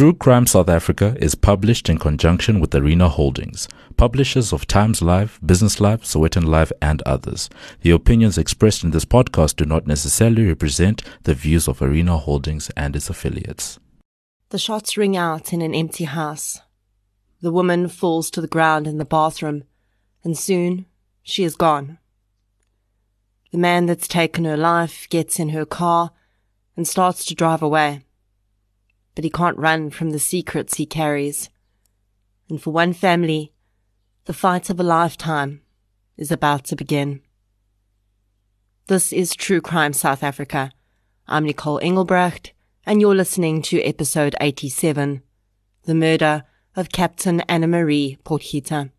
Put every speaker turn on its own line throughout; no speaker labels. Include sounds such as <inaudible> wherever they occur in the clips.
True Crime South Africa is published in conjunction with Arena Holdings, publishers of Times Live, Business Live, Sowetan Live, and others. The opinions expressed in this podcast do not necessarily represent the views of Arena Holdings and its affiliates.
The shots ring out in an empty house. The woman falls to the ground in the bathroom, and soon she is gone. The man that's taken her life gets in her car and starts to drive away but he can't run from the secrets he carries. And for one family, the fight of a lifetime is about to begin. This is True Crime South Africa. I'm Nicole Engelbrecht, and you're listening to episode 87 The Murder of Captain Anna Marie Potgieter.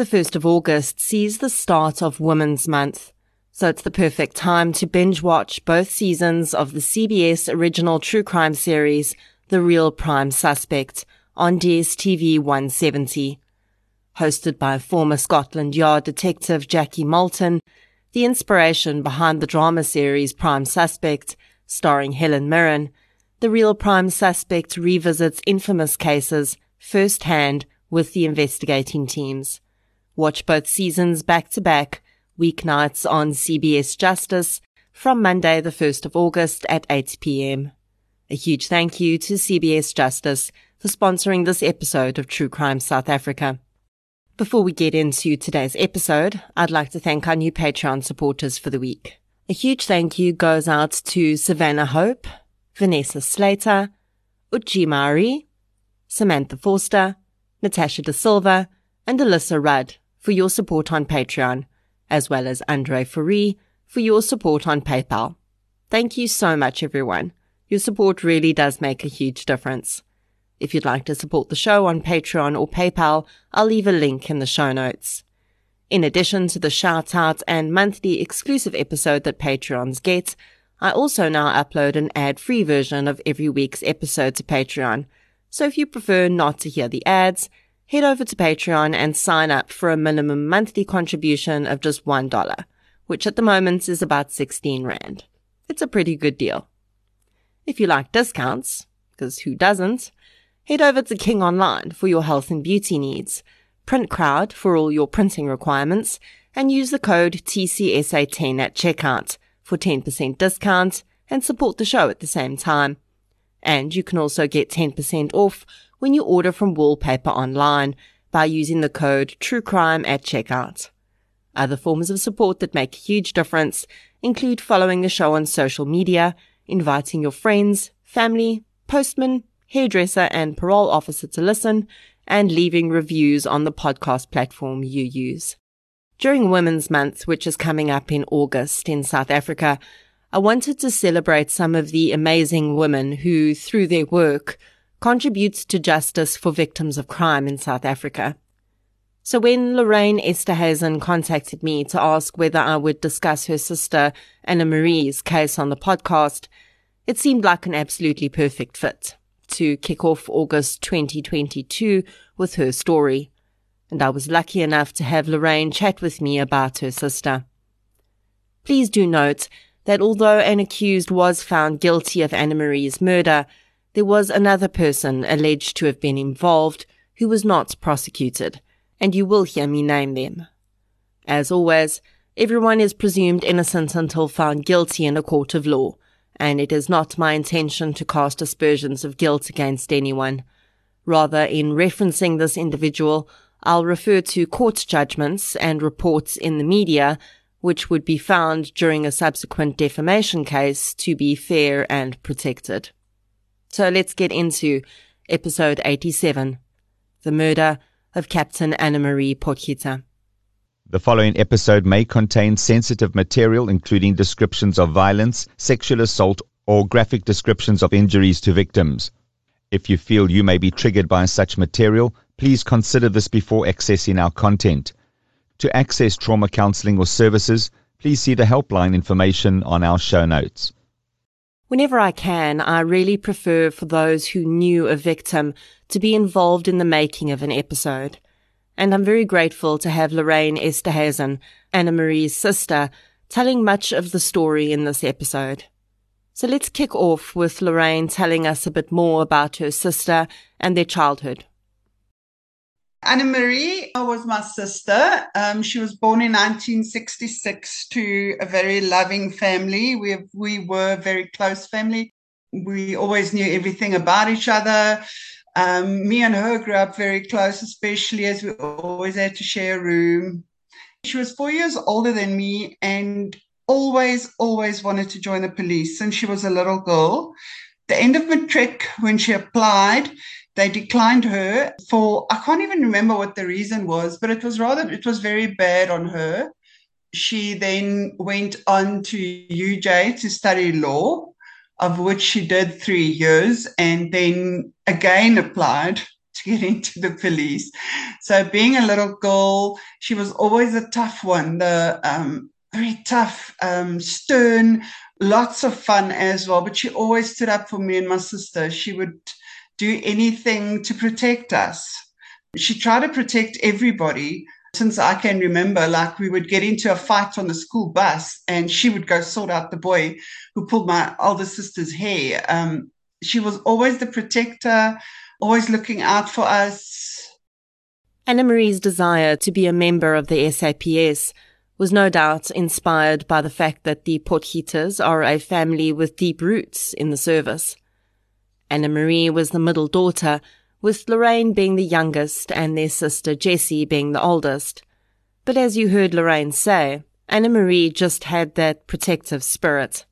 The 1st of August sees the start of Women's Month, so it's the perfect time to binge watch both seasons of the CBS original true crime series, The Real Prime Suspect, on DSTV 170. Hosted by former Scotland Yard detective Jackie Malton, the inspiration behind the drama series Prime Suspect, starring Helen Mirren, The Real Prime Suspect revisits infamous cases firsthand with the investigating teams. Watch both seasons back to back, weeknights on CBS Justice from Monday the 1st of August at 8 p.m. A huge thank you to CBS Justice for sponsoring this episode of True Crime South Africa. Before we get into today's episode, I'd like to thank our new Patreon supporters for the week. A huge thank you goes out to Savannah Hope, Vanessa Slater, Uchi Mari, Samantha Forster, Natasha De Silva, and Alyssa Rudd for your support on Patreon, as well as Andre Fourie for your support on PayPal. Thank you so much, everyone. Your support really does make a huge difference. If you'd like to support the show on Patreon or PayPal, I'll leave a link in the show notes. In addition to the shout out and monthly exclusive episode that Patreons get, I also now upload an ad free version of every week's episode to Patreon. So if you prefer not to hear the ads, head over to Patreon and sign up for a minimum monthly contribution of just $1, which at the moment is about 16 Rand. It's a pretty good deal. If you like discounts, because who doesn't, head over to King Online for your health and beauty needs, PrintCrowd for all your printing requirements, and use the code TCSA10 at checkout for 10% discount and support the show at the same time. And you can also get 10% off when you order from Wallpaper online by using the code TRUECRIME at checkout. Other forms of support that make a huge difference include following the show on social media, inviting your friends, family, postman, hairdresser, and parole officer to listen, and leaving reviews on the podcast platform you use. During Women's Month, which is coming up in August in South Africa, I wanted to celebrate some of the amazing women who, through their work, contributes to justice for victims of crime in South Africa. So when Lorraine Esterhuizen contacted me to ask whether I would discuss her sister Anna Marie's case on the podcast, it seemed like an absolutely perfect fit to kick off August 2022 with her story. And I was lucky enough to have Lorraine chat with me about her sister. Please do note that although an accused was found guilty of Anna Marie's murder, there was another person alleged to have been involved who was not prosecuted, and you will hear me name them. As always, everyone is presumed innocent until found guilty in a court of law, and it is not my intention to cast aspersions of guilt against anyone. Rather, in referencing this individual, I'll refer to court judgments and reports in the media which would be found during a subsequent defamation case to be fair and protected. So let's get into episode 87 The Murder of Captain Anna Marie Potgieter.
The following episode may contain sensitive material, including descriptions of violence, sexual assault, or graphic descriptions of injuries to victims. If you feel you may be triggered by such material, please consider this before accessing our content. To access trauma counseling or services, please see the helpline information on our show notes.
Whenever I can, I really prefer for those who knew a victim to be involved in the making of an episode. and I'm very grateful to have Lorraine Esterhuizen, Anna Marie's sister, telling much of the story in this episode. So let's kick off with Lorraine telling us a bit more about her sister and their childhood.
Anna Marie was my sister. Um, she was born in 1966 to a very loving family. We we were a very close family. We always knew everything about each other. Um, me and her grew up very close, especially as we always had to share a room. She was four years older than me and always, always wanted to join the police since she was a little girl. The end of matric, when she applied, they declined her for, I can't even remember what the reason was, but it was rather, it was very bad on her. She then went on to UJ to study law, of which she did three years, and then again applied <laughs> to get into the police. So being a little girl, she was always a tough one. The um, very tough, um, stern, lots of fun as well. But she always stood up for me and my sister. She would do anything to protect us. She tried to protect everybody since I can remember. Like we would get into a fight on the school bus and she would go sort out the boy who pulled my older sister's hair. Um, she was always the protector, always looking out for us.
Anna Marie's desire to be a member of the SAPS was no doubt inspired by the fact that the Potgieters are a family with deep roots in the service. Anna Marie was the middle daughter, with Lorraine being the youngest and their sister Jessie being the oldest. But as you heard Lorraine say, Anna Marie just had that protective spirit.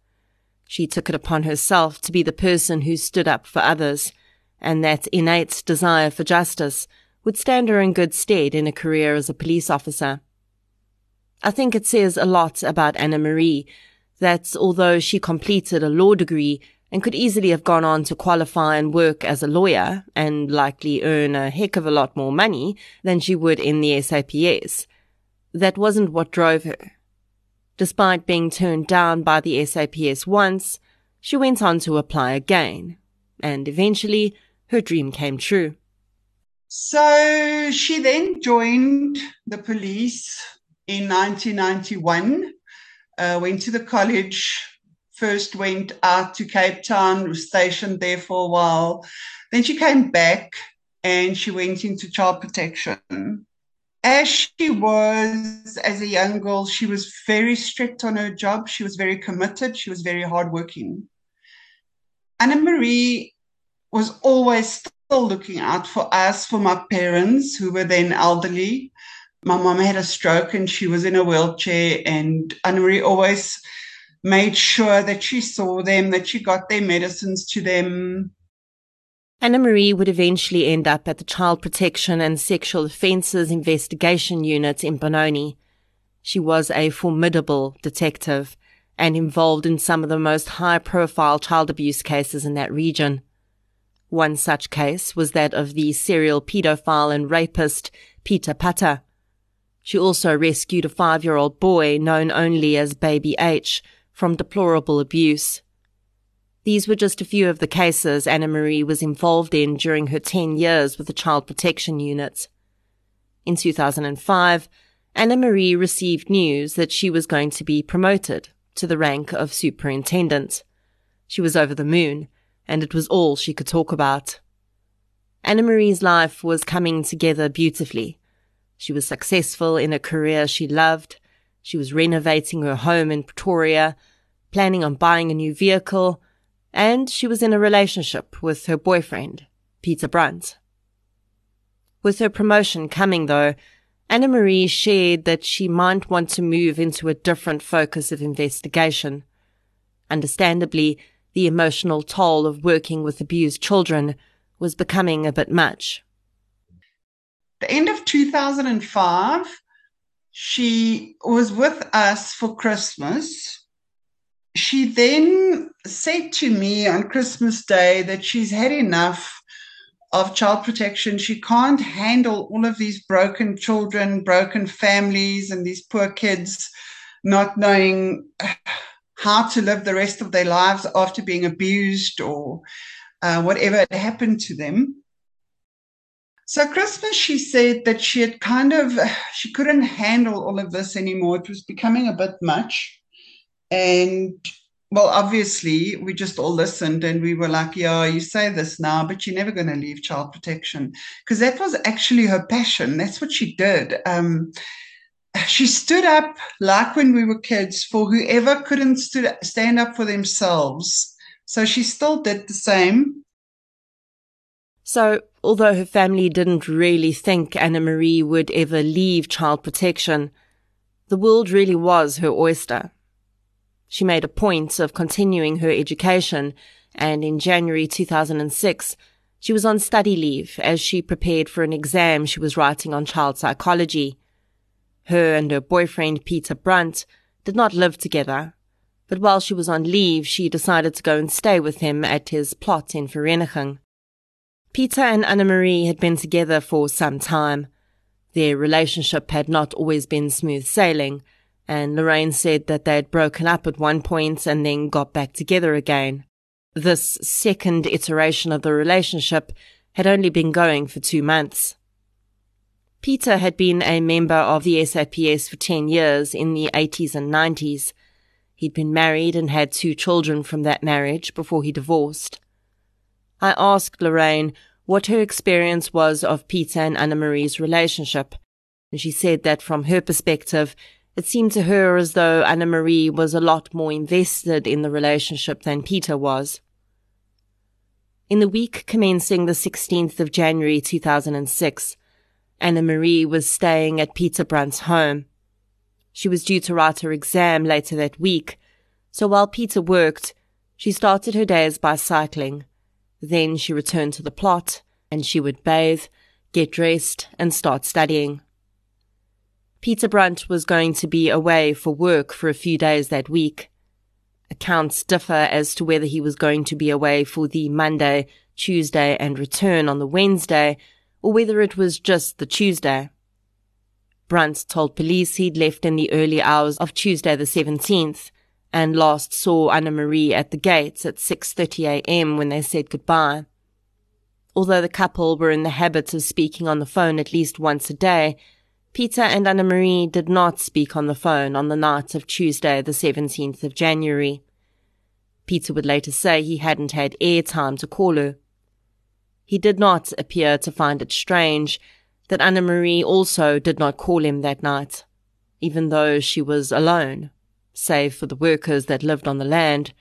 She took it upon herself to be the person who stood up for others, and that innate desire for justice would stand her in good stead in a career as a police officer. I think it says a lot about Anna Marie that although she completed a law degree and could easily have gone on to qualify and work as a lawyer and likely earn a heck of a lot more money than she would in the SAPS, that wasn't what drove her. Despite being turned down by the SAPS once, she went on to apply again, and eventually her dream came true.
So she then joined the police in 1991. Uh, went to the college, first went out to Cape Town, was stationed there for a while. Then she came back and she went into child protection. As she was as a young girl, she was very strict on her job. She was very committed. She was very hardworking. Anna Marie was always still looking out for us, for my parents, who were then elderly my mom had a stroke and she was in a wheelchair and Anne-Marie always made sure that she saw them, that she got their medicines to them.
Anna Marie would eventually end up at the Child Protection and Sexual Offences Investigation Unit in Benoni. She was a formidable detective and involved in some of the most high profile child abuse cases in that region. One such case was that of the serial pedophile and rapist Peter Pata. She also rescued a five year old boy known only as Baby H from deplorable abuse. These were just a few of the cases Anna Marie was involved in during her 10 years with the Child Protection Unit. In 2005, Anna Marie received news that she was going to be promoted to the rank of superintendent. She was over the moon, and it was all she could talk about. Anna Marie's life was coming together beautifully. She was successful in a career she loved. She was renovating her home in Pretoria, planning on buying a new vehicle, and she was in a relationship with her boyfriend, Peter Brunt. With her promotion coming, though, Anna Marie shared that she might want to move into a different focus of investigation. Understandably, the emotional toll of working with abused children was becoming a bit much
the end of 2005, she was with us for Christmas. She then said to me on Christmas Day that she's had enough of child protection. She can't handle all of these broken children, broken families, and these poor kids not knowing how to live the rest of their lives after being abused or uh, whatever had happened to them. So Christmas, she said that she had kind of she couldn't handle all of this anymore. It was becoming a bit much, and well, obviously, we just all listened and we were like, yeah, you say this now, but you're never going to leave child protection. Because that was actually her passion. That's what she did. Um, she stood up, like when we were kids, for whoever couldn't stood, stand up for themselves. So she still did the same.
So, although her family didn't really think Anna Marie would ever leave child protection, the world really was her oyster. She made a point of continuing her education, and in January 2006, she was on study leave as she prepared for an exam she was writing on child psychology. Her and her boyfriend, Peter Brunt, did not live together, but while she was on leave, she decided to go and stay with him at his plot in Vereeniging. Peter and Anna Marie had been together for some time. Their relationship had not always been smooth sailing, and Lorraine said that they had broken up at one point and then got back together again. This second iteration of the relationship had only been going for two months. Peter had been a member of the SAPS for 10 years in the 80s and 90s. He'd been married and had two children from that marriage before he divorced. I asked Lorraine what her experience was of Peter and Anna Marie's relationship, and she said that from her perspective, it seemed to her as though Anna Marie was a lot more invested in the relationship than Peter was. In the week commencing the 16th of January 2006, Anna Marie was staying at Peter Brunt's home. She was due to write her exam later that week, so while Peter worked, she started her days by cycling. Then she returned to the plot, and she would bathe, get dressed, and start studying. Peter Brunt was going to be away for work for a few days that week. Accounts differ as to whether he was going to be away for the Monday, Tuesday, and return on the Wednesday, or whether it was just the Tuesday. Brunt told police he'd left in the early hours of Tuesday the 17th and last saw Anna Marie at the gates at 6:30 a.m. when they said goodbye. Although the couple were in the habit of speaking on the phone at least once a day, Peter and Anna Marie did not speak on the phone on the night of Tuesday, the 17th of January. Peter would later say he hadn't had air time to call her. He did not appear to find it strange that Anna Marie also did not call him that night, even though she was alone, save for the workers that lived on the land,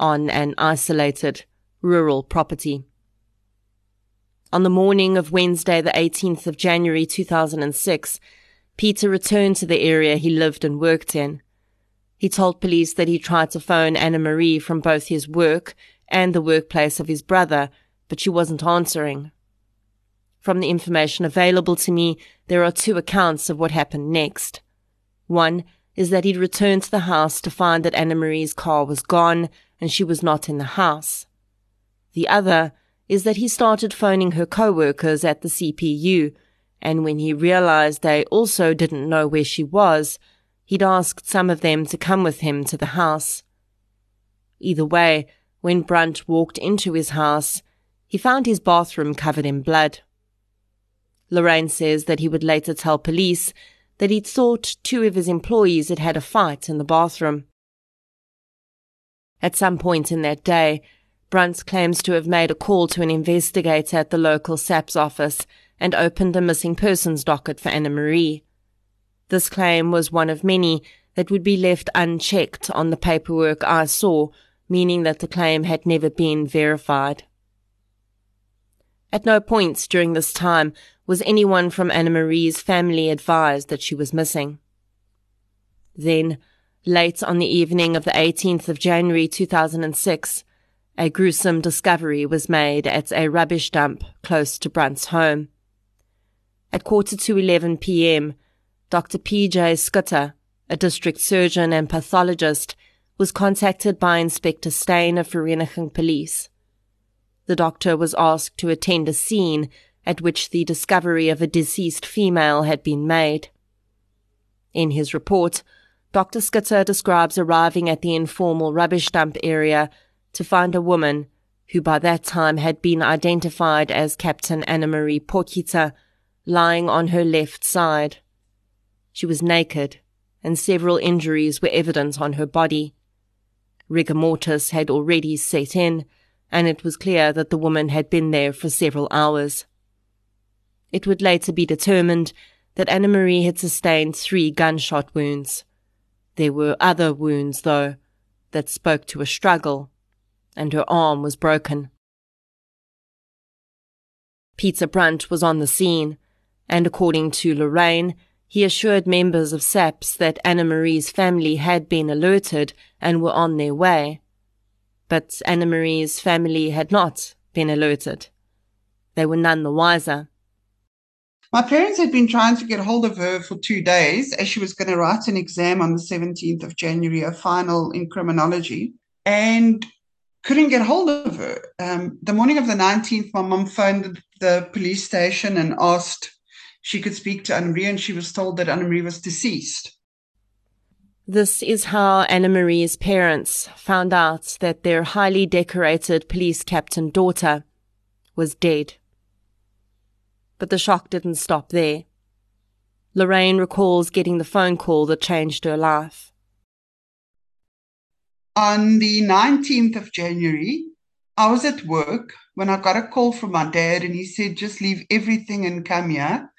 on an isolated rural property. On the morning of Wednesday, the 18th of January 2006, Peter returned to the area he lived and worked in. He told police that he tried to phone Anna Marie from both his work and the workplace of his brother, but she wasn't answering. From the information available to me, there are two accounts of what happened next. One is that he'd returned to the house to find that Anna Marie's car was gone and she was not in the house. The other is that he started phoning her co-workers at the CPU, and when he realized they also didn't know where she was, he'd asked some of them to come with him to the house. Either way, when Brunt walked into his house, he found his bathroom covered in blood. Lorraine says that he would later tell police that he'd thought two of his employees had had a fight in the bathroom. At some point in that day, Brunt claims to have made a call to an investigator at the local SAPS office and opened a missing persons docket for Anna Marie. This claim was one of many that would be left unchecked on the paperwork I saw, meaning that the claim had never been verified. At no point during this time was anyone from Anna Marie's family advised that she was missing. Then, late on the evening of the 18th of January 2006, a gruesome discovery was made at a rubbish dump close to Brunt's home. At quarter to 11 p.m., Dr. P.J. Schutte, a district surgeon and pathologist, was contacted by Inspector Steyn of Vereeniging Police. The doctor was asked to attend a scene at which the discovery of a deceased female had been made. In his report, Dr. Schutte describes arriving at the informal rubbish dump area to find a woman who by that time had been identified as Captain Anna-Marie Potgieter, lying on her left side. She was naked, and several injuries were evident on her body. Rigor mortis had already set in, and it was clear that the woman had been there for several hours. It would later be determined that Anna Marie had sustained three gunshot wounds. There were other wounds, though, that spoke to a struggle, and her arm was broken. Peter Brunt was on the scene, and according to Lorraine, he assured members of SAPS that Anna Marie's family had been alerted and were on their way. But Anna Marie's family had not been alerted. They were none the wiser.
My parents had been trying to get hold of her for two days as she was going to write an exam on the 17th of January, a final in criminology, and couldn't get hold of her. Um, the morning of the 19th, my mum phoned the police station and asked she could speak to Anna Marie, and she was told that Anna Marie was deceased.
This is how Anna Marie's parents found out that their highly decorated police captain daughter was dead. But the shock didn't stop there. Lorraine recalls getting the phone call that changed her life.
On the 19th of January, I was at work when I got a call from my dad and he said, just leave everything and come here.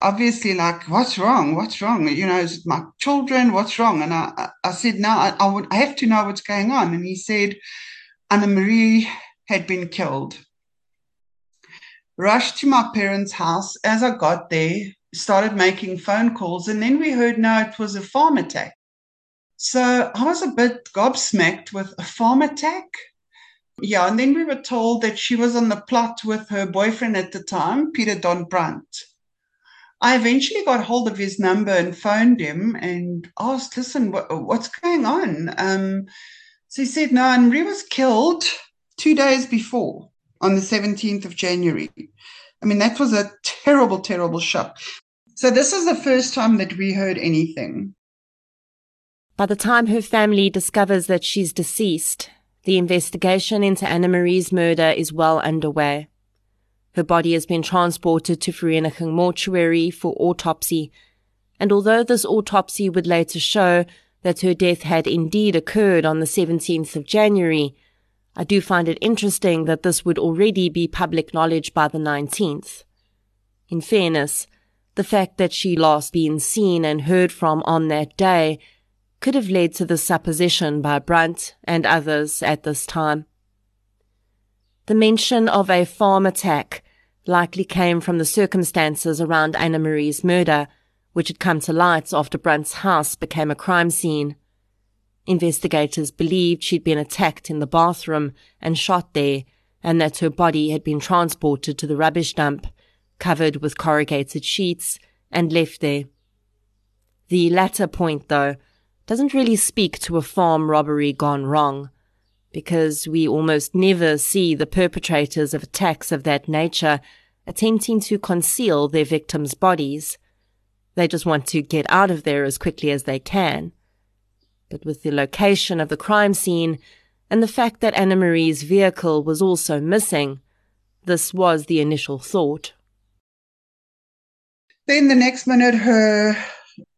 Obviously, like, what's wrong? What's wrong? You know, is it my children? What's wrong? And I, I said, no, I, I, would, I have to know what's going on. And he said, Anna Marie had been killed. Rushed to my parents' house. As I got there, started making phone calls. And then we heard, no, it was a farm attack. So I was a bit gobsmacked with a farm attack yeah, and then we were told that she was on the plot with her boyfriend at the time, Peter Don Brandt. I eventually got hold of his number and phoned him and asked, listen, what, what's going on? Um, so he said, no, Henri was killed two days before on the 17th of January. I mean, that was a terrible, terrible shock. So this is the first time that we heard anything.
By the time her family discovers that she's deceased, the investigation into Anna Marie's murder is well underway. Her body has been transported to Vereeniging Mortuary for autopsy, and although this autopsy would later show that her death had indeed occurred on the 17th of January, I do find it interesting that this would already be public knowledge by the 19th. In fairness, the fact that she last been seen and heard from on that day could have led to the supposition by Brunt and others at this time. The mention of a farm attack likely came from the circumstances around Anna Marie's murder, which had come to light after Brunt's house became a crime scene. Investigators believed she'd been attacked in the bathroom and shot there, and that her body had been transported to the rubbish dump, covered with corrugated sheets, and left there. The latter point, though, doesn't really speak to a farm robbery gone wrong, because we almost never see the perpetrators of attacks of that nature attempting to conceal their victims' bodies. They just want to get out of there as quickly as they can. But with the location of the crime scene and the fact that Anna Marie's vehicle was also missing, this was the initial thought.
Then the next minute, her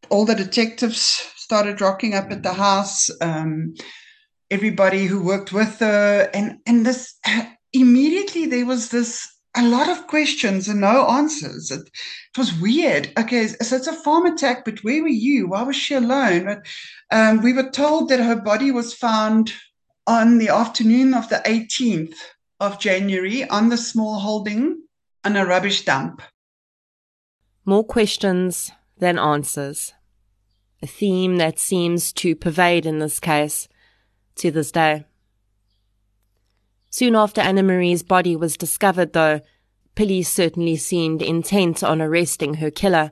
all the detectives started rocking up at the house. Um, everybody who worked with her, and and this <clears throat> immediately there was this a lot of questions and no answers. It, it was weird. Okay, so it's a farm attack, but where were you? Why was she alone? But, um, we were told that her body was found on the afternoon of the 18th of January on the small holding on a rubbish dump.
More questions than answers a theme that seems to pervade in this case to this day. Soon after Anna Marie's body was discovered, though, police certainly seemed intent on arresting her killer.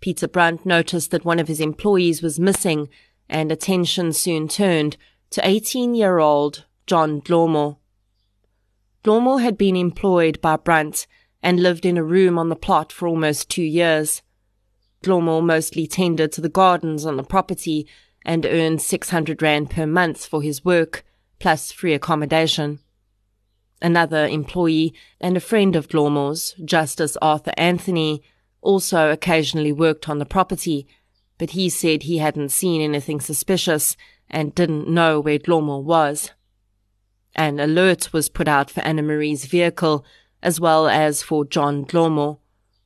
Peter Brunt noticed that one of his employees was missing, and attention soon turned to 18 year old John Dlomo. Dlomo had been employed by Brunt and lived in a room on the plot for almost two years. Dlomo mostly tended to the gardens on the property and earned 600 Rand per month for his work, plus free accommodation. Another employee and a friend of Dlomo's, Justice Arthur Anthony, also occasionally worked on the property, but he said he hadn't seen anything suspicious and didn't know where Dlomo was. An alert was put out for Anna Marie's vehicle, as well as for John Dlomo,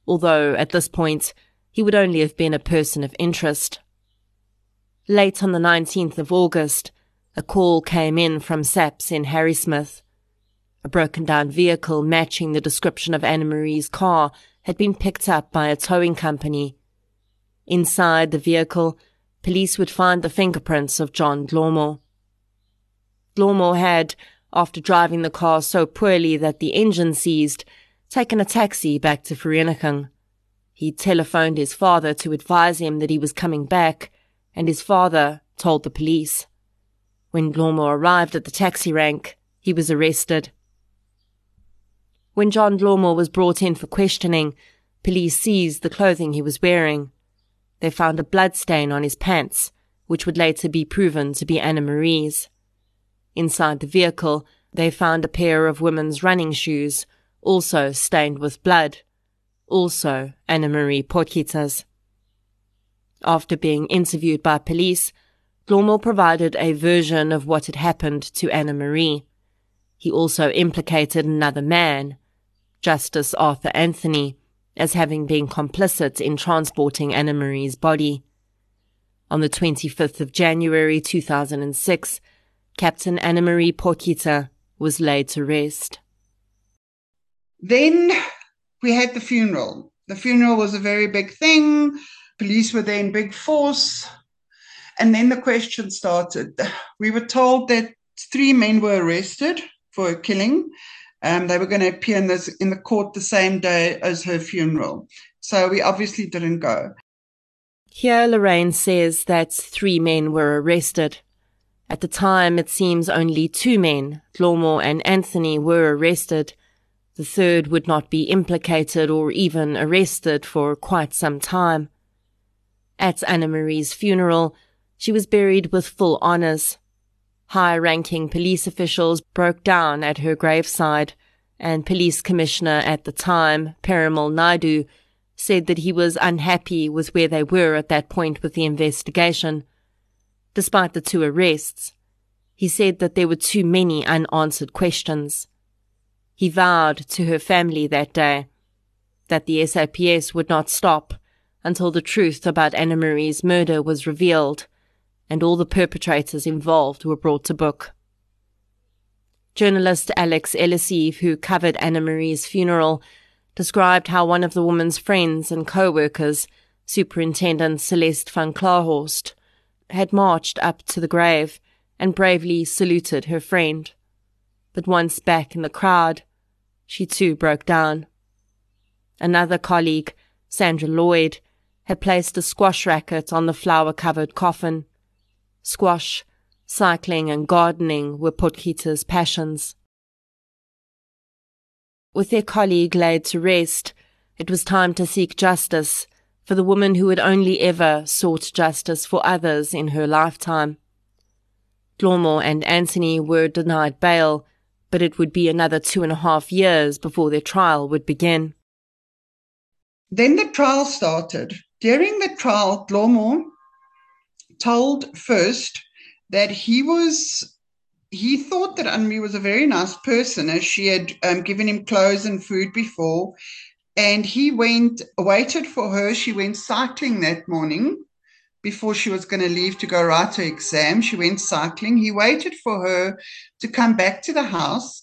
although at this point he would only have been a person of interest. Late on the 19th of August, a call came in from SAPS in Harrismith. A broken down vehicle matching the description of Anna Marie's car had been picked up by a towing company. Inside the vehicle, police would find the fingerprints of John Dlomo. Dlomo had, after driving the car so poorly that the engine seized, taken a taxi back to Vereeniging. He telephoned his father to advise him that he was coming back, and his father told the police. When Dlomo arrived at the taxi rank, he was arrested. When John Dlomo was brought in for questioning, police seized the clothing he was wearing. They found a blood stain on his pants, which would later be proven to be Anna Marie's. Inside the vehicle, they found a pair of women's running shoes, also stained with blood, also Anna Marie Potgieter's. After being interviewed by police, Dlomo provided a version of what had happened to Anna Marie. He also implicated another man, Justice Arthur Anthony, as having been complicit in transporting Anna Marie's body. On the 25th of January 2006, Captain Anna Marie Potgieter was laid to rest.
Then we had the funeral. The funeral was a very big thing. Police were there in big force. And then the question started. We were told that three men were arrested for a killing. Um, they were going to appear in, this, in the court the same day as her funeral. So we obviously didn't go.
Here, Lorraine says that three men were arrested. At the time, it seems only two men, Dlomo and Anthony, were arrested. The third would not be implicated or even arrested for quite some time. At Anna Marie's funeral, she was buried with full honours. High ranking police officials broke down at her graveside, and police commissioner at the time, Perumal Naidoo, said that he was unhappy with where they were at that point with the investigation. Despite the two arrests, he said that there were too many unanswered questions. He vowed to her family that day that the SAPS would not stop until the truth about Anna Marie's murder was revealed and all the perpetrators involved were brought to book. Journalist Alex Eliseev, who covered Anna Marie's funeral, described how one of the woman's friends and co-workers, Superintendent Celeste van Klaarhorst, had marched up to the grave and bravely saluted her friend. But once back in the crowd, she too broke down. Another colleague, Sandra Lloyd, had placed a squash racket on the flower covered coffin Squash, cycling, and gardening were Potgieter's passions. With their colleague laid to rest, it was time to seek justice for the woman who had only ever sought justice for others in her lifetime. Dlomo and Anthony were denied bail, but it would be another two and a half years before their trial would begin.
Then the trial started. During the trial, Dlomo told first that he was he thought that Anmi was a very nice person as she had um, given him clothes and food before. And he went, waited for her. She went cycling that morning before she was going to leave to go write her exam. She went cycling. He waited for her to come back to the house.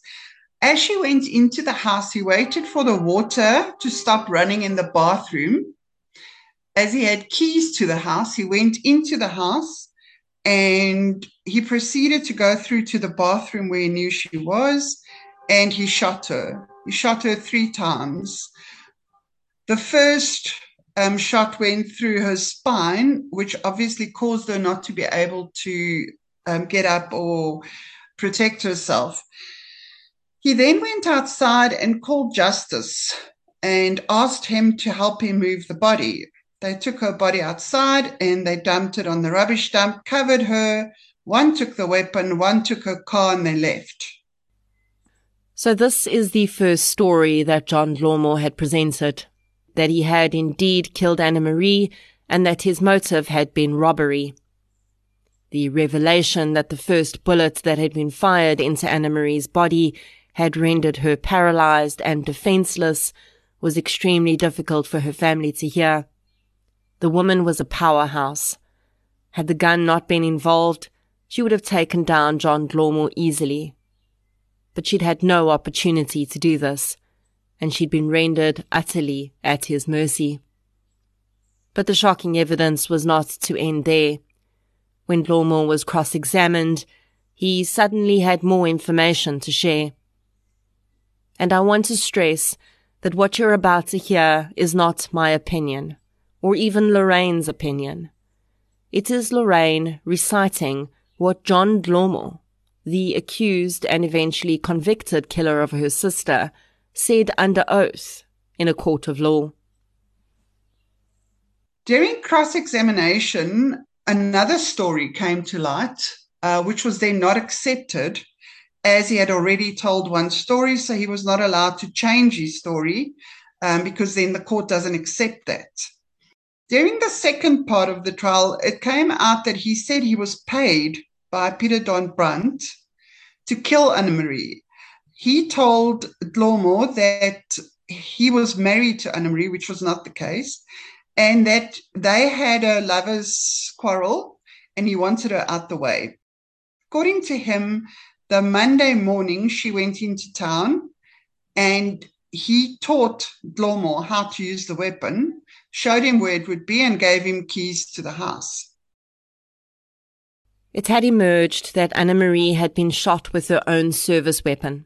As she went into the house, he waited for the water to stop running in the bathroom as he had keys to the house, he went into the house and he proceeded to go through to the bathroom where he knew she was and he shot her. He shot her three times. The first um, shot went through her spine, which obviously caused her not to be able to um, get up or protect herself. He then went outside and called Justice and asked him to help him move the body. They took her body outside and they dumped it on the rubbish dump, covered her. One took the weapon, one took her car, and they left.
So this is the first story that John Dlomo had presented. That he had indeed killed Anna Marie and that his motive had been robbery. The revelation that the first bullet that had been fired into Anna Marie's body had rendered her paralyzed and defenseless was extremely difficult for her family to hear. The woman was a powerhouse. Had the gun not been involved, she would have taken down John Dlomo easily but she'd had no opportunity to do this, and she'd been rendered utterly at his mercy. But the shocking evidence was not to end there. When Dlomo was cross-examined, he suddenly had more information to share. And I want to stress that what you're about to hear is not my opinion, or even Lorraine's opinion. It is Lorraine reciting what John Dlomo, the accused and eventually convicted killer of her sister, said under oath in a court of law.
During cross examination, another story came to light, uh, which was then not accepted, as he had already told one story, so he was not allowed to change his story um, because then the court doesn't accept that. During the second part of the trial, it came out that he said he was paid by Peter Don Brandt to kill Anna Marie. He told Dlomo that he was married to Anna Marie, which was not the case, and that they had a lover's quarrel and he wanted her out the way. According to him, the Monday morning she went into town and he taught Dlomo how to use the weapon, showed him where it would be, and gave him keys to the house.
It had emerged that Anna Marie had been shot with her own service weapon.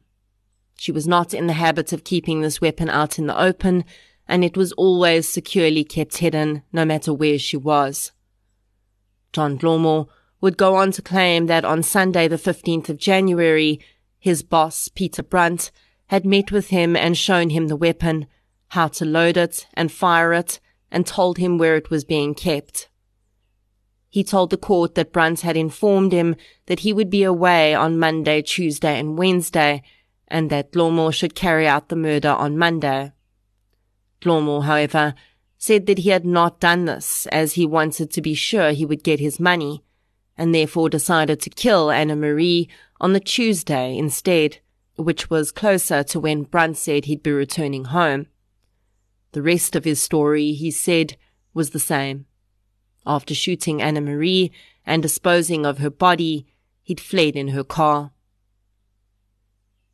She was not in the habit of keeping this weapon out in the open, and it was always securely kept hidden, no matter where she was. John Dlomo would go on to claim that on Sunday, the 15th of January, his boss, Peter Brunt, had met with him and shown him the weapon, how to load it and fire it, and told him where it was being kept. He told the court that Brunt had informed him that he would be away on Monday, Tuesday, and Wednesday, and that Dlomo should carry out the murder on Monday. Dlomo, however, said that he had not done this as he wanted to be sure he would get his money, and therefore decided to kill Anna Marie on the Tuesday instead, which was closer to when Brandt said he'd be returning home. The rest of his story, he said, was the same. After shooting Anna Marie and disposing of her body, he'd fled in her car.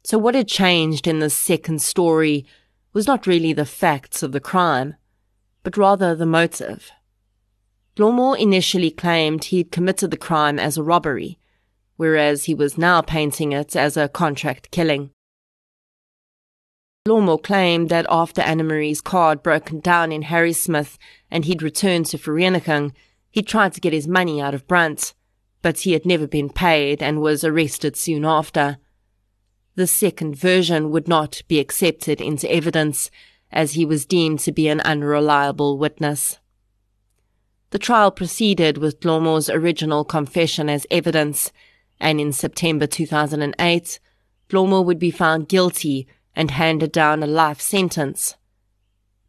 So what had changed in this second story was not really the facts of the crime, but rather the motive. Dlomo initially claimed he'd committed the crime as a robbery, whereas he was now painting it as a contract killing. Dlomo claimed that after Anna Marie's car had broken down in Harry Harrismith and he'd returned to Vereeniging, he tried to get his money out of Brandt, but he had never been paid and was arrested soon after. The second version would not be accepted into evidence, as he was deemed to be an unreliable witness. The trial proceeded with Dlomo's original confession as evidence, and in September 2008, Dlomo would be found guilty and handed down a life sentence.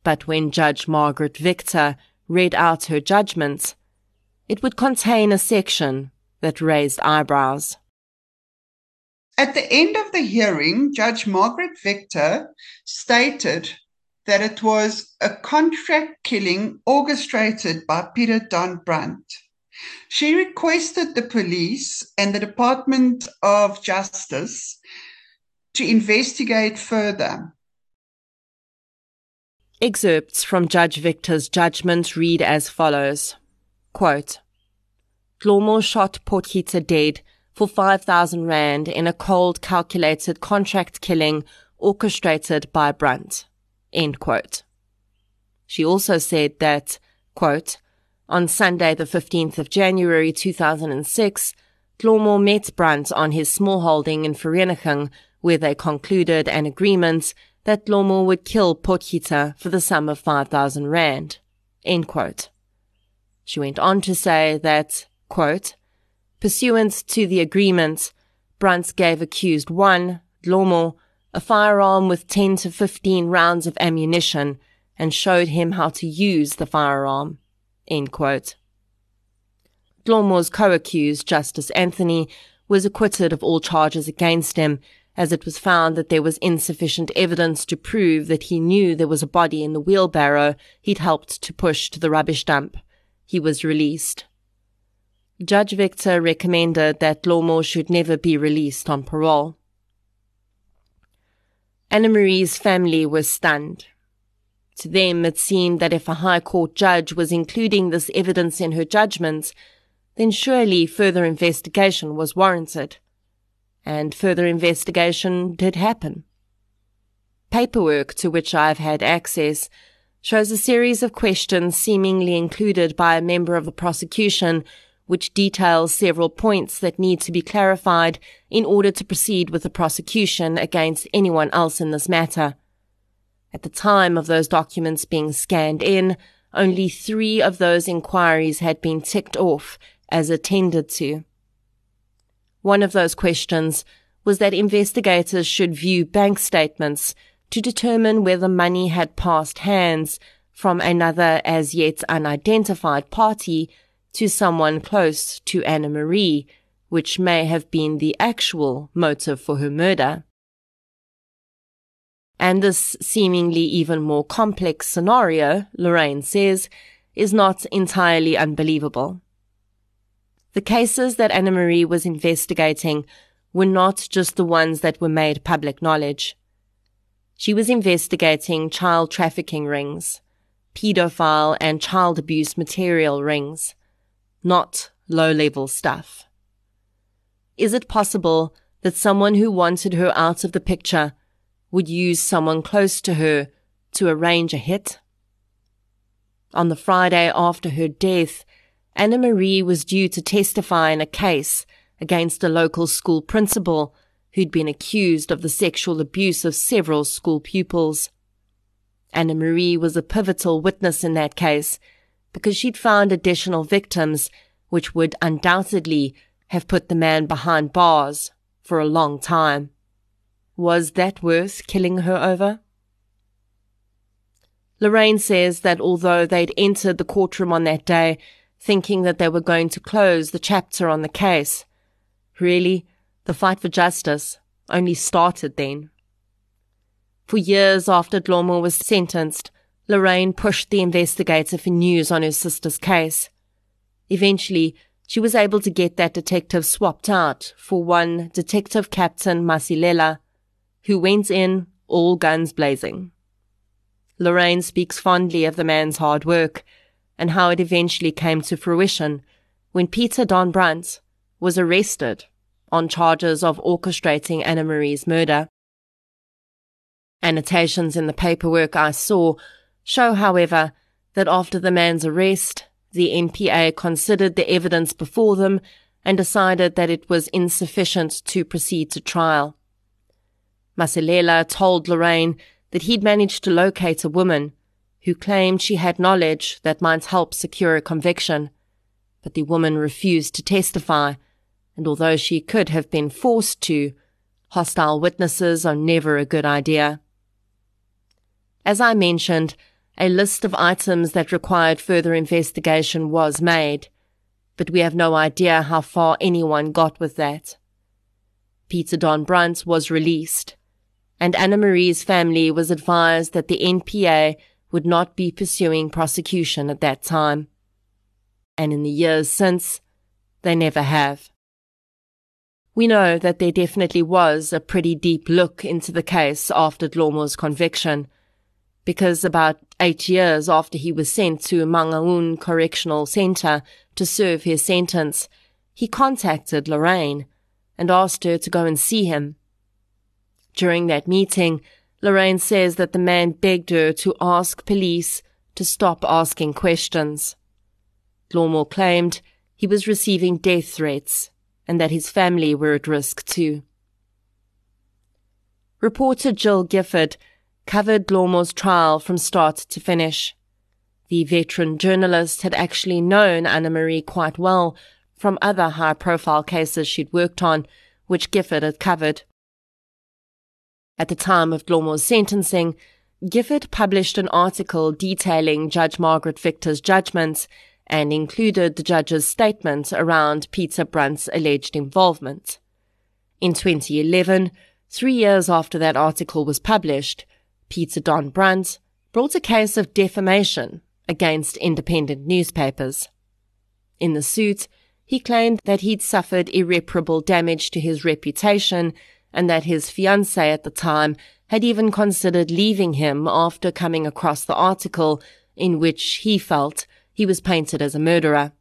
But when Judge Margaret Victor read out her judgment, it would contain a section that raised eyebrows.
At the end of the hearing, Judge Margaret Victor stated that it was a contract killing orchestrated by Peter Don Brandt. She requested the police and the Department of Justice to investigate further.
Excerpts from Judge Victor's judgment read as follows. Quote, Dlomo shot Potgieter dead for 5,000 Rand in a cold calculated contract killing orchestrated by Brunt. End quote. She also said that, quote, on Sunday the 15th of January 2006, Dlomo met Brunt on his small holding in Vereeniging where they concluded an agreement that Dlomo would kill Potgieter for the sum of 5,000 Rand. End quote. She went on to say that, quote, pursuant to the agreement, Brandt gave accused one, Dlomo, a firearm with 10 to 15 rounds of ammunition, and showed him how to use the firearm. End quote. Dlomo's co-accused, Justice Anthony, was acquitted of all charges against him, as it was found that there was insufficient evidence to prove that he knew there was a body in the wheelbarrow he'd helped to push to the rubbish dump. He was released. Judge Victor recommended that Dlomo should never be released on parole. Anna Marie's family was stunned. To them, it seemed that if a High Court judge was including this evidence in her judgments, then surely further investigation was warranted. And further investigation did happen. Paperwork to which I've had access shows a series of questions seemingly included by a member of the prosecution which details several points that need to be clarified in order to proceed with the prosecution against anyone else in this matter. At the time of those documents being scanned in, only three of those inquiries had been ticked off as attended to. One of those questions was that investigators should view bank statements to determine whether money had passed hands from another as yet unidentified party to someone close to Anna Marie, which may have been the actual motive for her murder. And this seemingly even more complex scenario, Lorraine says, is not entirely unbelievable. The cases that Anna Marie was investigating were not just the ones that were made public knowledge. She was investigating child trafficking rings, pedophile and child abuse material rings, not low level stuff. Is it possible that someone who wanted her out of the picture would use someone close to her to arrange a hit? On the Friday after her death, Anna Marie was due to testify in a case against a local school principal who'd been accused of the sexual abuse of several school pupils. Anna Marie was a pivotal witness in that case because she'd found additional victims, which would undoubtedly have put the man behind bars for a long time. Was that worth killing her over? Lorraine says that although they'd entered the courtroom on that day thinking that they were going to close the chapter on the case, really, the fight for justice only started then. For years after Dlomo was sentenced, Lorraine pushed the investigator for news on her sister's case. Eventually, she was able to get that detective swapped out for one Detective Captain Masilela, who went in all guns blazing. Lorraine speaks fondly of the man's hard work and how it eventually came to fruition when Peter Don Brandt was arrested on charges of orchestrating Anna Marie's murder. Annotations in the paperwork I saw show, however, that after the man's arrest, the NPA considered the evidence before them and decided that it was insufficient to proceed to trial. Masilela told Lorraine that he'd managed to locate a woman who claimed she had knowledge that might help secure a conviction, but the woman refused to testify, and although she could have been forced to, hostile witnesses are never a good idea. As I mentioned, a list of items that required further investigation was made, but we have no idea how far anyone got with that. Peter Don Brandt was released, and Anna Marie's family was advised that the NPA would not be pursuing prosecution at that time. And in the years since, they never have. We know that there definitely was a pretty deep look into the case after Dlomo's conviction, because about eight years after he was sent to Mangaung Correctional Center to serve his sentence, he contacted Lorraine and asked her to go and see him. During that meeting, Lorraine says that the man begged her to ask police to stop asking questions. Dlomo claimed he was receiving death threats and that his family were at risk too. Reporter Jill Gifford covered Dlomo's trial from start to finish. The veteran journalist had actually known Anna Marie quite well from other high profile cases she'd worked on, which Gifford had covered. At the time of Dlomo's sentencing, Gifford published an article detailing Judge Margaret Victor's judgment and included the judge's statement around Peter Brunt's alleged involvement. In 2011, three years after that article was published, Peter Don Brunt brought a case of defamation against independent newspapers. In the suit, he claimed that he'd suffered irreparable damage to his reputation and that his fiancée at the time had even considered leaving him after coming across the article in which he felt he was painted as a murderer.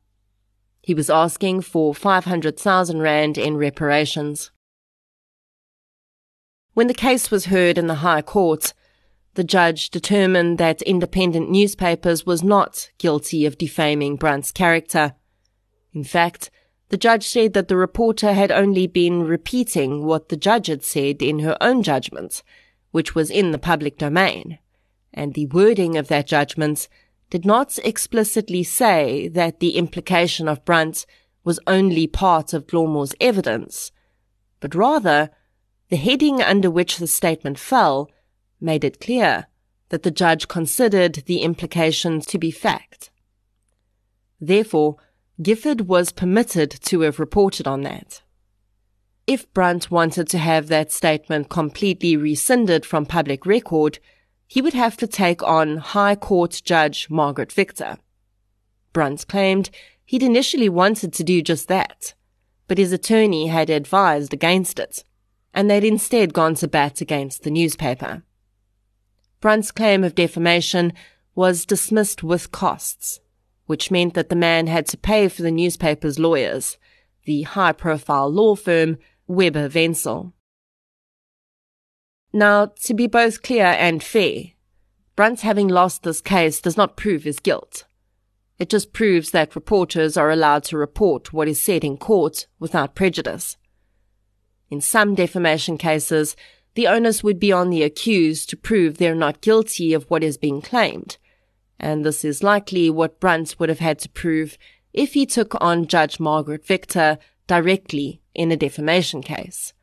He was asking for 500,000 Rand in reparations. When the case was heard in the High Court, the judge determined that independent newspapers was not guilty of defaming Brunt's character. In fact, the judge said that the reporter had only been repeating what the judge had said in her own judgment, which was in the public domain, and the wording of that judgment did not explicitly say that the implication of Brunt was only part of Dlomo's evidence, but rather the heading under which the statement fell made it clear that the judge considered the implications to be fact. Therefore, Gifford was permitted to have reported on that. If Brunt wanted to have that statement completely rescinded from public record, he would have to take on High Court Judge Margaret Victor. Brunt claimed he'd initially wanted to do just that, but his attorney had advised against it, and they'd instead gone to bat against the newspaper. Brunt's claim of defamation was dismissed with costs, which meant that the man had to pay for the newspaper's lawyers, the high profile law firm Webber Wentzel. Now, to be both clear and fair, Brunt having lost this case does not prove his guilt. It just proves that reporters are allowed to report what is said in court without prejudice. In some defamation cases, the onus would be on the accused to prove they're not guilty of what is being claimed. And this is likely what Brunt would have had to prove if he took on Judge Margaret Victor directly in a defamation case.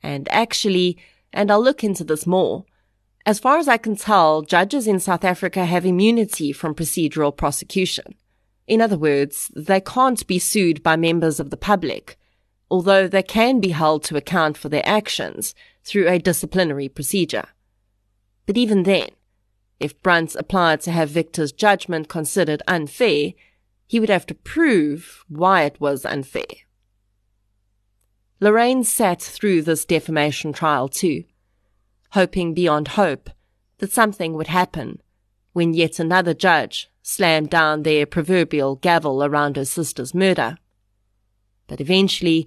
And actually, and I'll look into this more, as far as I can tell, judges in South Africa have immunity from procedural prosecution. In other words, they can't be sued by members of the public, although they can be held to account for their actions through a disciplinary procedure. But even then, if Brunt applied to have Victor's judgment considered unfair, he would have to prove why it was unfair. Lorraine sat through this defamation trial too, hoping beyond hope that something would happen when yet another judge slammed down their proverbial gavel around her sister's murder. But eventually,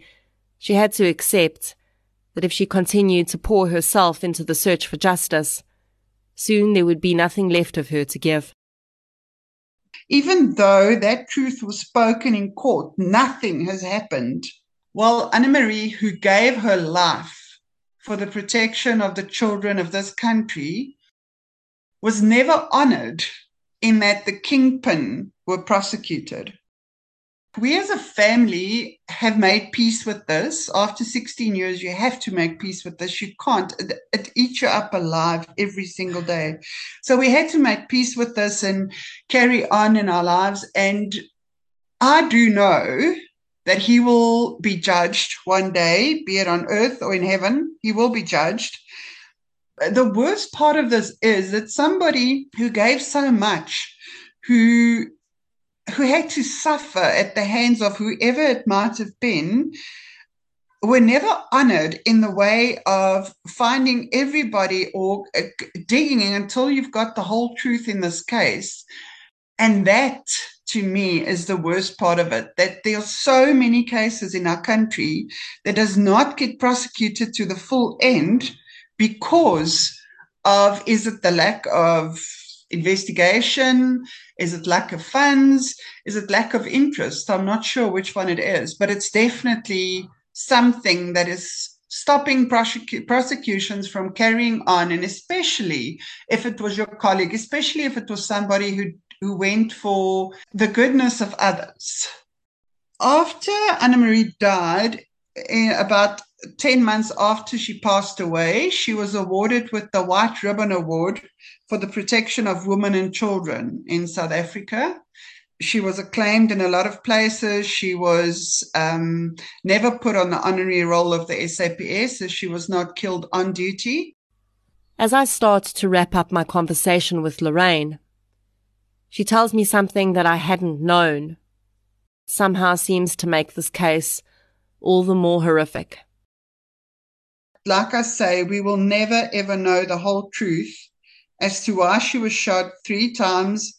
she had to accept that if she continued to pour herself into the search for justice, soon there would be nothing left of her to give.
Even though that truth was spoken in court, nothing has happened. Well, Anna Marie, who gave her life for the protection of the children of this country, was never honored in that the kingpin were prosecuted. We as a family have made peace with this. After 16 years, you have to make peace with this. You can't. It, it eats you up alive every single day. So we had to make peace with this and carry on in our lives. And I do know that he will be judged one day, be it on earth or in heaven. He will be judged. The worst part of this is that somebody who gave so much, who who had to suffer at the hands of whoever it might have been were never honored in the way of finding everybody or digging in until you've got the whole truth in this case. And that, to me, is the worst part of it that there are so many cases in our country that does not get prosecuted to the full end because of is it the lack of investigation? Is it lack of funds? Is it lack of interest? I'm not sure which one it is, but it's definitely something that is stopping prosecu- prosecutions from carrying on, and especially if it was your colleague, especially if it was somebody who, who went for the goodness of others. After Anna Marie died, eh, about 10 months after she passed away, she was awarded with the White Ribbon Award for the protection of women and children in South Africa. She was acclaimed in a lot of places. She was um, never put on the honorary roll of the SAPS, as she was not killed on duty.
As I start to wrap up my conversation with Lorraine, she tells me something that I hadn't known. Somehow seems to make this case all the more horrific.
Like I say, we will never ever know the whole truth as to why she was shot three times,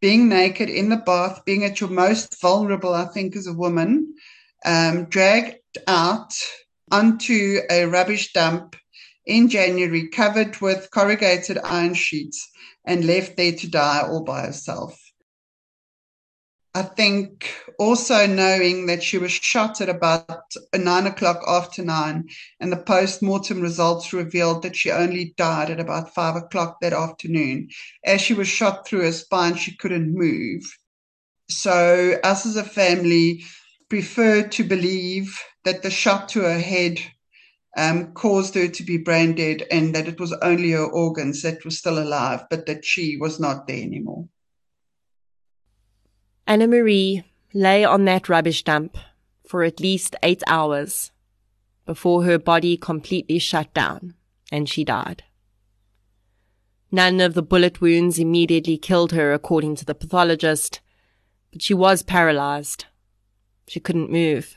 being naked in the bath, being at your most vulnerable, I think, as a woman, um, dragged out onto a rubbish dump in January, covered with corrugated iron sheets, and left there to die all by herself. I think also knowing that she was shot at about nine o'clock after nine, and the post mortem results revealed that she only died at about five o'clock that afternoon. As she was shot through her spine, she couldn't move. So, us as a family preferred to believe that the shot to her head um, caused her to be brain dead and that it was only her organs that were still alive, but that she was not there anymore.
Anna Marie lay on that rubbish dump for at least eight hours before her body completely shut down and she died. None of the bullet wounds immediately killed her, according to the pathologist, but she was paralyzed. She couldn't move.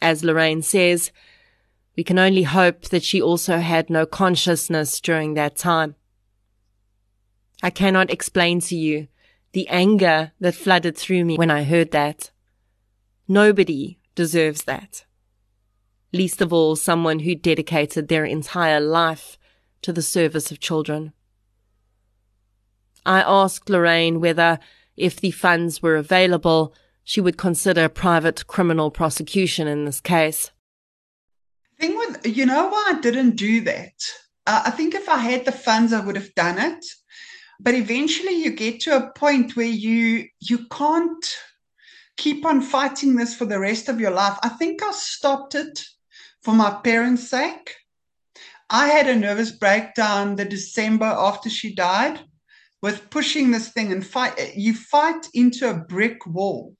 As Lorraine says, we can only hope that she also had no consciousness during that time. I cannot explain to you the anger that flooded through me when I heard that. Nobody deserves that. Least of all, someone who dedicated their entire life to the service of children. I asked Lorraine whether, if the funds were available, she would consider private criminal prosecution in this case.
Thing with, you know why I didn't do that? Uh, I think if I had the funds, I would have done it but eventually you get to a point where you you can't keep on fighting this for the rest of your life. I think I stopped it for my parents' sake. I had a nervous breakdown the December after she died with pushing this thing and fight. You fight into a brick wall.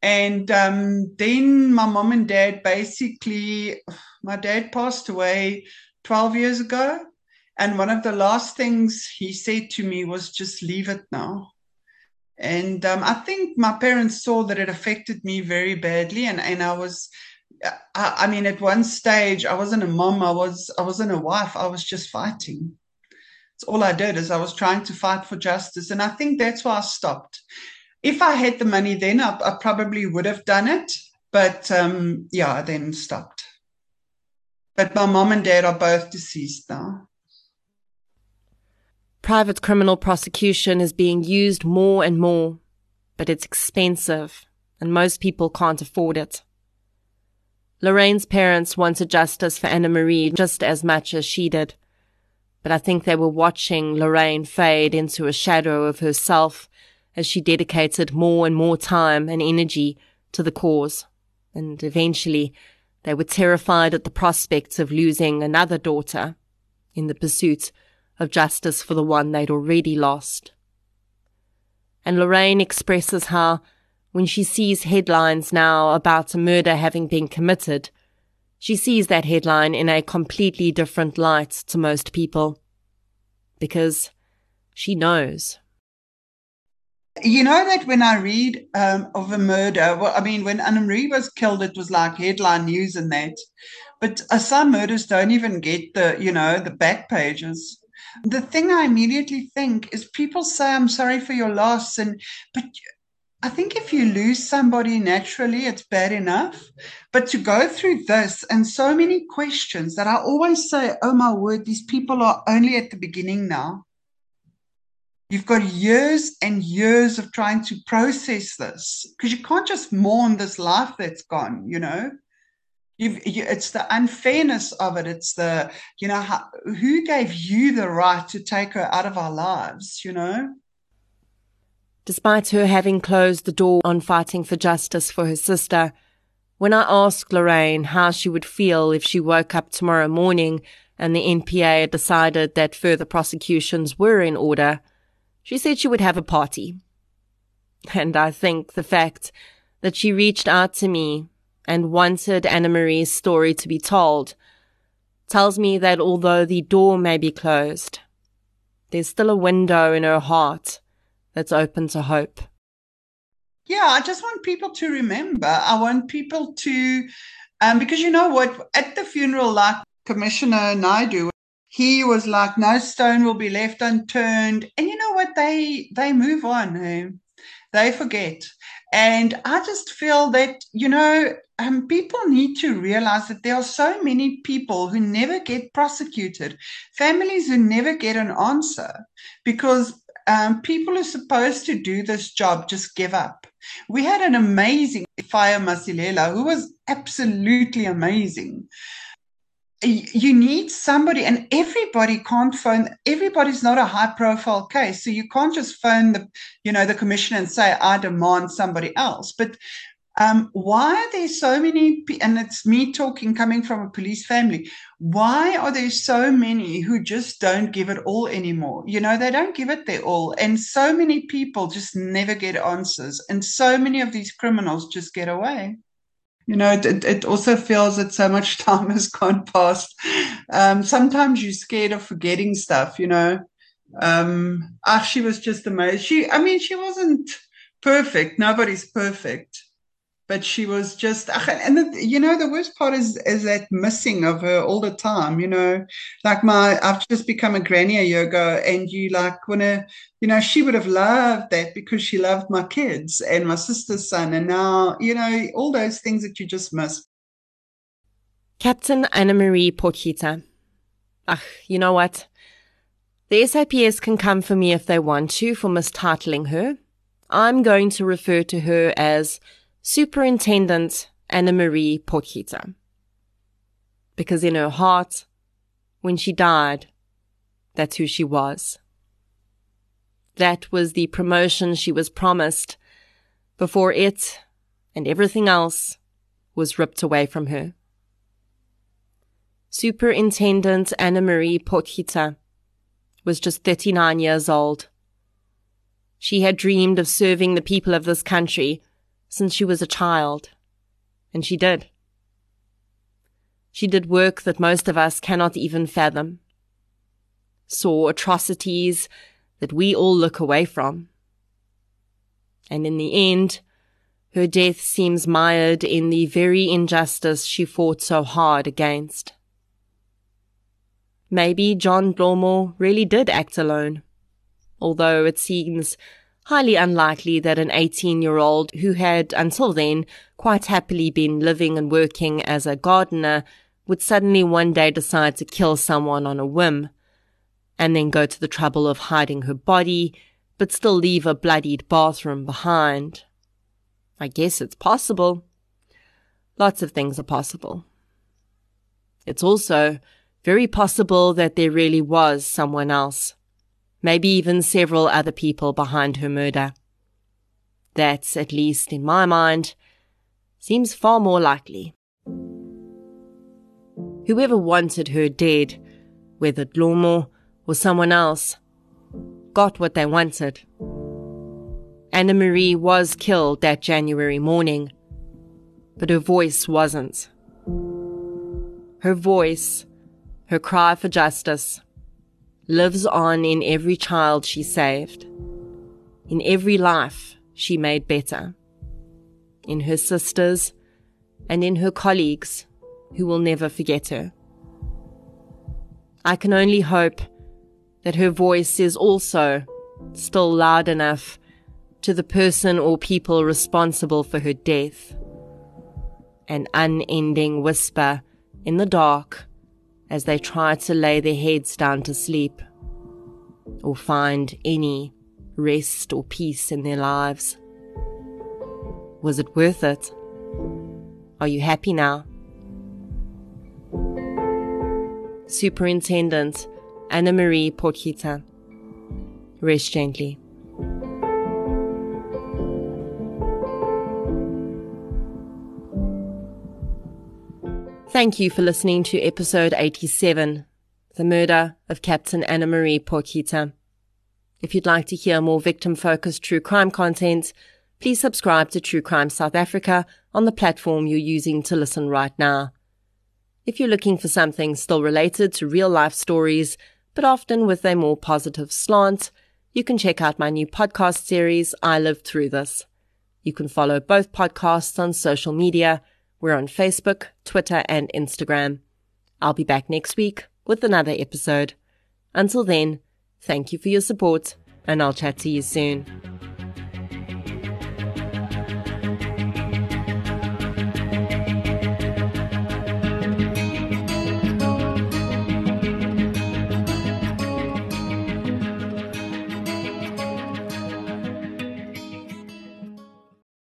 And um, then my mom and dad basically, my dad passed away 12 years ago. And one of the last things he said to me was, just leave it now. And um, I think my parents saw that it affected me very badly. And, and I was, I, I mean, at one stage, I wasn't a mom, I, was, I wasn't a wife, I was just fighting. It's all I did is I was trying to fight for justice. And I think that's why I stopped. If I had the money then, I, I probably would have done it. But um, yeah, I then stopped. But my mom and dad are both deceased now.
Private criminal prosecution is being used more and more, but it's expensive and most people can't afford it. Lorraine's parents wanted justice for Anna Marie just as much as she did, but I think they were watching Lorraine fade into a shadow of herself as she dedicated more and more time and energy to the cause, and eventually they were terrified at the prospect of losing another daughter in the pursuit of justice for the one they'd already lost. And Lorraine expresses how, when she sees headlines now about a murder having been committed, she sees that headline in a completely different light to most people. Because she knows.
You know that when I read um, of a murder, well, I mean, when Anna Marie was killed, it was like headline news and that. But uh, some murders don't even get the, you know, the back pages. The thing I immediately think is people say, I'm sorry for your loss. And, but I think if you lose somebody naturally, it's bad enough. But to go through this and so many questions that I always say, oh my word, these people are only at the beginning now. You've got years and years of trying to process this because you can't just mourn this life that's gone, you know? You've, you, it's the unfairness of it. It's the, you know, how, who gave you the right to take her out of our lives, you know?
Despite her having closed the door on fighting for justice for her sister, When I asked Lorraine how she would feel if she woke up tomorrow morning and the NPA decided that further prosecutions were in order, she said she would have a party. And I think the fact that she reached out to me and wanted Anna Marie's story to be told tells me that although the door may be closed, there's still a window in her heart that's open to hope.
Yeah, I just want people to remember. I want people to, um, because you know what, at the funeral, like Commissioner Naidoo, he was like, no stone will be left unturned. And you know what? They they move on. Eh? They forget. And I just feel that, you know, um, people need to realize that there are so many people who never get prosecuted, families who never get an answer because um, people who are supposed to do this job just give up. We had an amazing Fire Masilela who was absolutely amazing you need somebody and everybody can't phone everybody's not a high profile case so you can't just phone the you know the commission and say i demand somebody else but um, why are there so many and it's me talking coming from a police family why are there so many who just don't give it all anymore you know they don't give it their all and so many people just never get answers and so many of these criminals just get away you know, it, it also feels that so much <laughs> time has gone past. Um, sometimes you're scared of forgetting stuff, you know. Um, ah, she was just amazing. She, I mean, she wasn't perfect. Nobody's perfect but she was just and the, you know the worst part is is that missing of her all the time you know? Like my i've just become a granny a year ago and you like when a you know she would have loved that because she loved my kids and my sister's son and now you know all those things that you just miss.
Captain anna marie Potgieter ach you know what? The SAPS can come for me if they want to for mistitling her. I'm going to refer to her as Superintendent Anna Marie Potgieter. Because in her heart, when she died, that's who she was. That was the promotion she was promised before it and everything else was ripped away from her. Superintendent Anna Marie Potgieter was just 39 years old. She had dreamed of serving the people of this country since she was a child. And she did. She did work that most of us cannot even fathom. Saw atrocities that we all look away from. And in the end, her death seems mired in the very injustice she fought so hard against. Maybe John Dlomo really did act alone, although it seems highly unlikely that an 18 year old who had until then quite happily been living and working as a gardener would suddenly one day decide to kill someone on a whim and then go to the trouble of hiding her body, but still leave a bloodied bathroom behind. I guess it's possible. Lots of things are possible. It's also very possible that there really was someone else maybe even several other people behind her murder. That, at least in my mind, seems far more likely. Whoever wanted her dead, whether Dlomo or someone else, got what they wanted. Anna Marie was killed that January morning, but her voice wasn't. Her voice, her cry for justice, lives on in every child she saved, in every life she made better, in her sisters and in her colleagues who will never forget her. I can only hope that her voice is also still loud enough to the person or people responsible for her death. An unending whisper in the dark as they try to lay their heads down to sleep or find any rest or peace in their lives. Was it worth it? Are you happy now? Superintendent Anna Marie Potgieter. Rest gently. Thank you for listening to episode 87, The Murder of Captain Anna Marie Potgieter. If you'd like to hear more victim focused true crime content, please subscribe to True Crime South Africa on the platform you're using to listen right now. If you're looking for something still related to real life stories, but often with a more positive slant, you can check out my new podcast series, I Lived Through This. You can follow both podcasts on social media. We're on Facebook, Twitter, and Instagram. I'll be back next week with another episode. Until then, thank you for your support, and I'll chat to you soon.